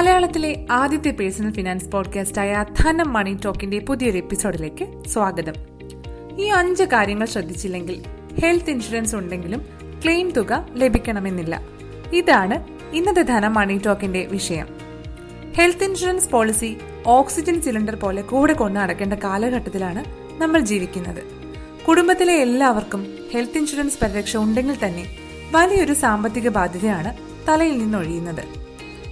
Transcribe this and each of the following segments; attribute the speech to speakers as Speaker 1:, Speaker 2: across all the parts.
Speaker 1: മലയാളത്തിലെ ആദ്യത്തെ personal finance podcast ആയ ധനം മണി ടോക്കിന്റെ പുതിയൊരു എപ്പിസോഡിലേക്ക് സ്വാഗതം. ഈ അഞ്ച് കാര്യങ്ങൾ ശ്രദ്ധിച്ചില്ലെങ്കിൽ ഹെൽത്ത് ഇൻഷുറൻസ് ഉണ്ടെങ്കിലും ക്ലെയിം തുക ലഭിക്കണമെന്നില്ല. ഇതാണ് ഇന്നത്തെ ധനം മണി ടോക്കിന്റെ വിഷയം. Health insurance policy oxygen cylinder പോലെ കൂടെ കൊണ്ട് നടക്കേണ്ട കാലഘട്ടത്തിലാണ് നമ്മൾ ജീവിക്കുന്നത്. കുടുംബത്തിലെ എല്ലാവർക്കും ഹെൽത്ത് ഇൻഷുറൻസ് പരിരക്ഷ ഉണ്ടെങ്കിൽ തന്നെ വലിയൊരു സാമ്പത്തിക ബാധ്യതയാണ് തലയിൽ നിന്നൊഴിയുന്നത്.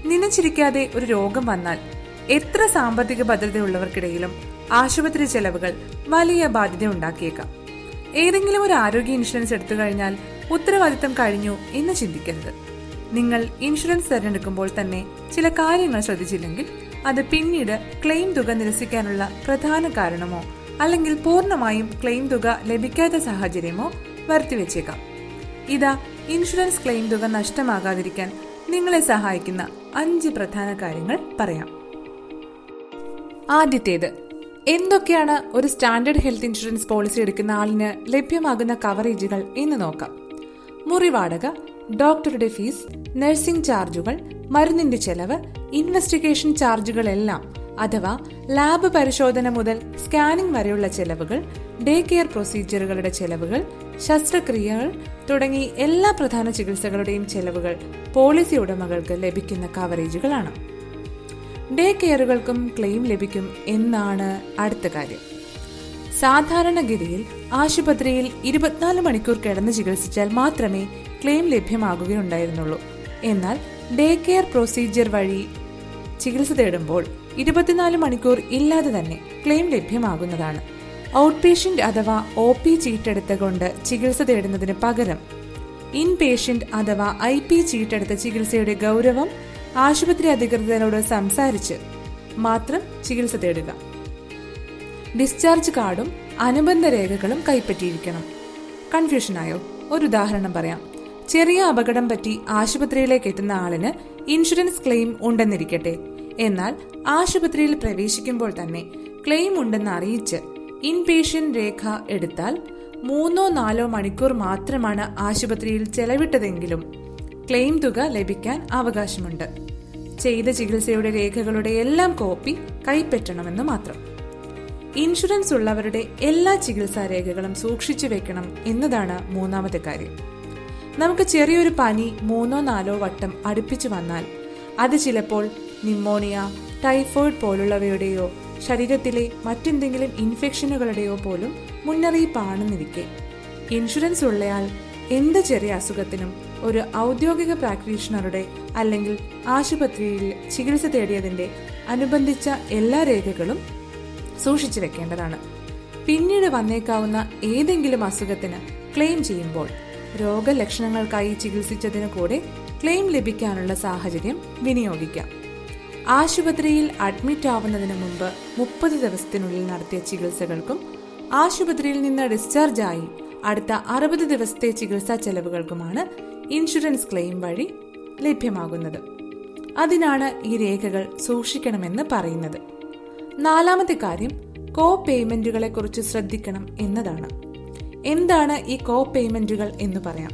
Speaker 1: നിനച്ചിരിക്കാതെ ഒരു രോഗം വന്നാൽ എത്ര സാമ്പത്തിക ഭദ്രതയുള്ളവർക്കിടയിലും ആശുപത്രി ചെലവുകൾ വലിയ ബാധ്യത ഉണ്ടാക്കിയേക്കാം. ഏതെങ്കിലും ഒരു ആരോഗ്യ ഇൻഷുറൻസ് എടുത്തു കഴിഞ്ഞാൽ ഉത്തരവാദിത്തം കഴിഞ്ഞു എന്ന് ചിന്തിക്കരുത്. നിങ്ങൾ ഇൻഷുറൻസ് തിരഞ്ഞെടുക്കുമ്പോൾ തന്നെ ചില കാര്യങ്ങൾ ശ്രദ്ധിച്ചില്ലെങ്കിൽ അത് പിന്നീട് ക്ലെയിം തുക നിരസിക്കാനുള്ള പ്രധാന കാരണമോ അല്ലെങ്കിൽ പൂർണമായും ക്ലെയിം തുക ലഭിക്കാത്ത സാഹചര്യമോ വരുത്തിവെച്ചേക്കാം. ഇതാ ഇൻഷുറൻസ് ക്ലെയിം തുക നഷ്ടമാകാതിരിക്കാൻ നിങ്ങളെ സഹായിക്കുന്ന അഞ്ച് പ്രധാന കാര്യങ്ങൾ പറയാം. ആദ്യത്തേത് എന്തൊക്കെയാണ് ഒരു സ്റ്റാൻഡേർഡ് ഹെൽത്ത് ഇൻഷുറൻസ് പോളിസി എടുക്കുന്ന ആളിന് ലഭ്യമാകുന്ന കവറേജുകൾ എന്ന് നോക്കാം. മുറി വാടക ഡോക്ടറുടെ ഫീസ് നഴ്സിംഗ് ചാർജുകൾ മരുന്നിന്റെ ചെലവ് ഇൻവെസ്റ്റിഗേഷൻ ചാർജുകളെല്ലാം അഥവാ ലാബ് പരിശോധന മുതൽ സ്കാനിംഗ് വരെയുള്ള ചെലവുകൾ ഡേ കെയർ പ്രൊസീജിയറുകളുടെ ചെലവുകൾ ശസ്ത്രക്രിയകൾ തുടങ്ങി എല്ലാ പ്രധാന ചികിത്സകളുടെയും ചെലവുകൾ പോളിസി ഉടമകൾക്ക് ലഭിക്കുന്ന കവറേജുകളാണ്. ഡേ കെയറുകൾക്കും ക്ലെയിം ലഭിക്കും എന്നാണ് അടുത്ത കാര്യം. സാധാരണഗതിയിൽ ആശുപത്രിയിൽ ഇരുപത്തിനാല് മണിക്കൂർ കിടന്ന് ചികിത്സിച്ചാൽ മാത്രമേ ക്ലെയിം ലഭ്യമാകുകയുണ്ടായിരുന്നുള്ളൂ. എന്നാൽ ഡേ കെയർ പ്രൊസീജിയർ വഴി ചികിത്സ തേടുമ്പോൾ ഇരുപത്തിനാല് മണിക്കൂർ ഇല്ലാതെ തന്നെ ക്ലെയിം ലഭ്യമാകുന്നതാണ്. ഔട്ട് പേഷ്യന്റ് അഥവാ ഒ പി ചീട്ടെടുത്തുകൊണ്ട് ചികിത്സ തേടുന്നതിന് പകരം ഇൻ പേഷ്യന്റ് അഥവാ ഐ പി ചീട്ടെടുത്ത ചികിത്സയുടെ ഗൗരവം ആശുപത്രി അധികൃതരോട് സംസാരിച്ച് മാത്രം ചികിത്സ തേടുക. ഡിസ്ചാർജ് കാർഡും അനുബന്ധ രേഖകളും കൈപ്പറ്റിയിരിക്കണം. കൺഫ്യൂഷനായോ? ഒരു ഉദാഹരണം പറയാം. ചെറിയ അപകടം പറ്റി ആശുപത്രിയിലേക്ക് എത്തുന്ന ആളിന് ഇൻഷുറൻസ് ക്ലെയിം ഉണ്ടെന്നിരിക്കട്ടെ. എന്നാൽ ആശുപത്രിയിൽ പ്രവേശിക്കുമ്പോൾ തന്നെ ക്ലെയിം ഉണ്ടെന്ന് അറിയിച്ച് ഇൻപേഷ്യന്റ് രേഖ എടുത്താൽ മൂന്നോ നാലോ മണിക്കൂർ മാത്രമാണ് ആശുപത്രിയിൽ ചെലവിട്ടതെങ്കിലും ക്ലെയിം തുക ലഭിക്കാൻ അവകാശമുണ്ട്. ചെയ്ത ചികിത്സയുടെ രേഖകളുടെ എല്ലാം കോപ്പി കൈപ്പറ്റണമെന്ന് മാത്രം. ഇൻഷുറൻസ് ഉള്ളവരുടെ എല്ലാ ചികിത്സാ രേഖകളും സൂക്ഷിച്ചു വെക്കണം എന്നതാണ് മൂന്നാമത്തെ കാര്യം. നമുക്ക് ചെറിയൊരു പനി മൂന്നോ നാലോ വട്ടം അടുപ്പിച്ചു വന്നാൽ അത് ചിലപ്പോൾ നിമോണിയ ടൈഫോയിഡ് പോലുള്ളവയുടെയോ ശരീരത്തിലെ മറ്റെന്തെങ്കിലും ഇൻഫെക്ഷനുകളുടെയോ പോലും മുന്നറിയിപ്പാണെന്നിരിക്കെ. ഇൻഷുറൻസ് ഉള്ളയാൾ എന്ത് ചെറിയ അസുഖത്തിനും ഒരു ഔദ്യോഗിക പ്രാക്ടീഷണറുടെ അല്ലെങ്കിൽ ആശുപത്രിയിൽ ചികിത്സ തേടിയതിന്റെ അനുബന്ധിച്ച എല്ലാ രേഖകളും സൂക്ഷിച്ചു വെക്കേണ്ടതാണ്. പിന്നീട് വന്നേക്കാവുന്ന ഏതെങ്കിലും അസുഖത്തിന് ക്ലെയിം ചെയ്യുമ്പോൾ രോഗലക്ഷണങ്ങൾക്കായി ചികിത്സിച്ചതിനു കൂടെ ക്ലെയിം ലഭിക്കാനുള്ള സാഹചര്യം വിനിയോഗിക്കാം. ആശുപത്രിയിൽ അഡ്മിറ്റ് ആവുന്നതിന് മുമ്പ് മുപ്പത് ദിവസത്തിനുള്ളിൽ നടത്തിയ ചികിത്സകൾക്കും ആശുപത്രിയിൽ നിന്ന് ഡിസ്ചാർജ് ആയി അടുത്ത അറുപത് ദിവസത്തെ ചികിത്സാ ചെലവുകൾക്കുമാണ് ഇൻഷുറൻസ് ക്ലെയിം വഴി ലഭ്യമാകുന്നത്. അതിനാണ് ഈ രേഖകൾ സൂക്ഷിക്കണമെന്ന് പറയുന്നത്. നാലാമത്തെ കാര്യം കോ പേയ്മെന്റുകളെ കുറിച്ച് ശ്രദ്ധിക്കണം എന്നതാണ്. എന്താണ് ഈ കോ പേയ്മെന്റുകൾ എന്ന് പറയാം.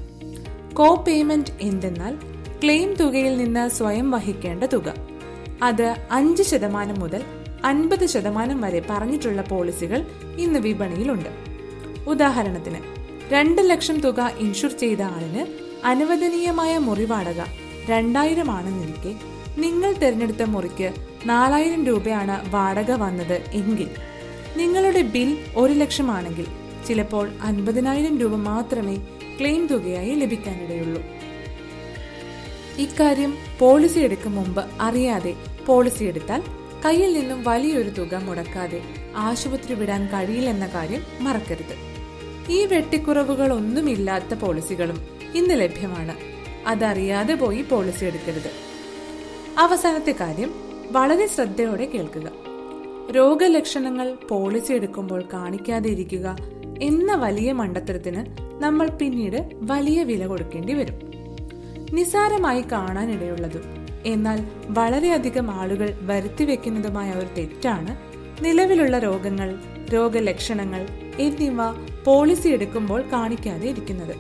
Speaker 1: കോ പേയ്മെന്റ് എന്തെന്നാൽ ക്ലെയിം തുകയിൽ നിന്ന് സ്വയം വഹിക്കേണ്ട തുക. അത് അഞ്ച് ശതമാനം മുതൽ അൻപത് ശതമാനം വരെ പറഞ്ഞിട്ടുള്ള പോളിസികൾ ഇന്ന് വിപണിയിലുണ്ട്. ഉദാഹരണത്തിന് രണ്ട് ലക്ഷം തുക ഇൻഷുർ ചെയ്ത ആളിന് അനുവദനീയമായ മുറിവാടക രണ്ടായിരം ആണെന്നിരിക്കെ നിങ്ങൾ തിരഞ്ഞെടുത്ത മുറിക്ക് നാലായിരം രൂപയാണ് വാടക വന്നത് എങ്കിൽ നിങ്ങളുടെ ബിൽ ഒരു ലക്ഷമാണെങ്കിൽ ചിലപ്പോൾ അൻപതിനായിരം രൂപ മാത്രമേ ക്ലെയിം തുകയായി ലഭിക്കാനിടയുള്ളൂ. ഇക്കാര്യം പോളിസി എടുക്കും മുമ്പ് അറിയാതെ പോളിസി എടുത്താൽ കയ്യിൽ നിന്നും വലിയൊരു തുക മുടക്കാതെ ആശുപത്രി വിടാൻ കഴിയില്ലെന്ന കാര്യം മറക്കരുത്. ഈ വെട്ടിക്കുറവുകൾ ഒന്നുമില്ലാത്ത പോളിസികളും ഇന്ന് ലഭ്യമാണ്. അതറിയാതെ പോയി പോളിസി എടുക്കരുത്. അവസാനത്തെ കാര്യം വളരെ ശ്രദ്ധയോടെ കേൾക്കുക. രോഗലക്ഷണങ്ങൾ പോളിസി എടുക്കുമ്പോൾ കാണിക്കാതെ ഇരിക്കുക എന്ന വലിയ മണ്ടത്തരത്തിന് നമ്മൾ പിന്നീട് വലിയ വില കൊടുക്കേണ്ടി വരും. നിസാരമായി കാണാനിടയുള്ളതും. എന്നാൽ വളരെയധികം ആളുകൾ വരുത്തിവെക്കുന്നതുമായ ഒരു തെറ്റാണ് നിലവിലുള്ള രോഗങ്ങൾ രോഗലക്ഷണങ്ങൾ എന്നിവ പോളിസി എടുക്കുമ്പോൾ കാണിക്കാതെ ഇരിക്കുന്നത്.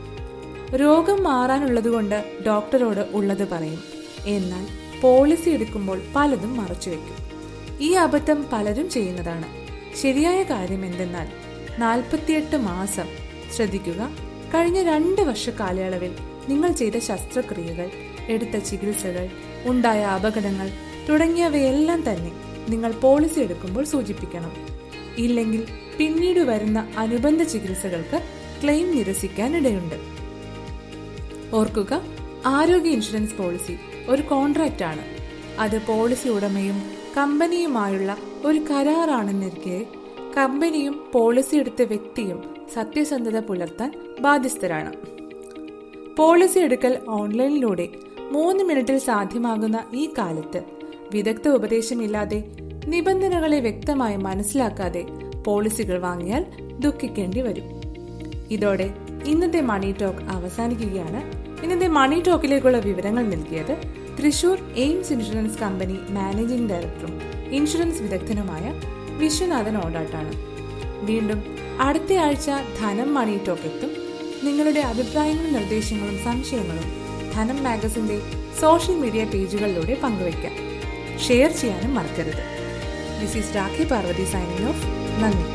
Speaker 1: രോഗം മാറാനുള്ളതുകൊണ്ട് ഡോക്ടറോട് ഉള്ളത് പറയും. എന്നാൽ പോളിസി എടുക്കുമ്പോൾ പലതും മറച്ചുവെക്കും ഈ അബദ്ധം പലരും ചെയ്യുന്നതാണ്. ശരിയായ കാര്യം എന്തെന്നാൽ നാൽപ്പത്തിയെട്ട് മാസം ശ്രദ്ധിക്കുക. കഴിഞ്ഞ രണ്ട് വർഷ കാലയളവിൽ നിങ്ങൾ ചെയ്ത ശസ്ത്രക്രിയകൾ എടുത്ത ചികിത്സകൾ ഉണ്ടായ അപകടങ്ങൾ തുടങ്ങിയവയെല്ലാം തന്നെ നിങ്ങൾ പോളിസി എടുക്കുമ്പോൾ സൂചിപ്പിക്കണം. ഇല്ലെങ്കിൽ പിന്നീട് വരുന്ന അനുബന്ധ ചികിത്സകൾക്ക് ക്ലെയിം നിരസിക്കാനിടയുണ്ട്. ഓർക്കുക ആരോഗ്യ ഇൻഷുറൻസ് പോളിസി ഒരു കോൺട്രാക്റ്റ് ആണ്. അത് പോളിസി ഉടമയും കമ്പനിയുമായുള്ള ഒരു കരാറാണെന്നിരിക്കെ കമ്പനിയും പോളിസി എടുത്ത വ്യക്തിയും സത്യസന്ധത പുലർത്താൻ ബാധ്യസ്ഥരാണ്. പോളിസി എടുക്കൽ ഓൺലൈനിലൂടെ മൂന്ന് മിനിറ്റിൽ സാധ്യമാകുന്ന ഈ കാലത്ത്. വിദഗ്ധ ഉപദേശമില്ലാതെ നിബന്ധനകളെ വ്യക്തമായി മനസ്സിലാക്കാതെ പോളിസികൾ വാങ്ങിയാൽ ദുഃഖിക്കേണ്ടി വരും. ഇതോടെ ഇന്നത്തെ മണി ടോക്ക് അവസാനിക്കുകയാണ്. ഇന്നത്തെ മണി ടോക്കിലേക്കുള്ള വിവരങ്ങൾ നൽകിയത് Thrissur AIMS insurance company managing ഡയറക്ടറും ഇൻഷുറൻസ് വിദഗ്ധനുമായ വിശ്വനാഥൻ ഓടാട്ടാണ്. വീണ്ടും അടുത്തയാഴ്ച ധനം മണി ടോക്ക് എത്തും. നിങ്ങളുടെ അഭിപ്രായങ്ങളും നിർദ്ദേശങ്ങളും സംശയങ്ങളും ധനം മാഗസിന്റെ സോഷ്യൽ മീഡിയ പേജുകളിലൂടെ പങ്കുവയ്ക്കാം. ഷെയർ ചെയ്യാനും മറക്കരുത്. This is Rakhi Parvathy signing off നന്ദി.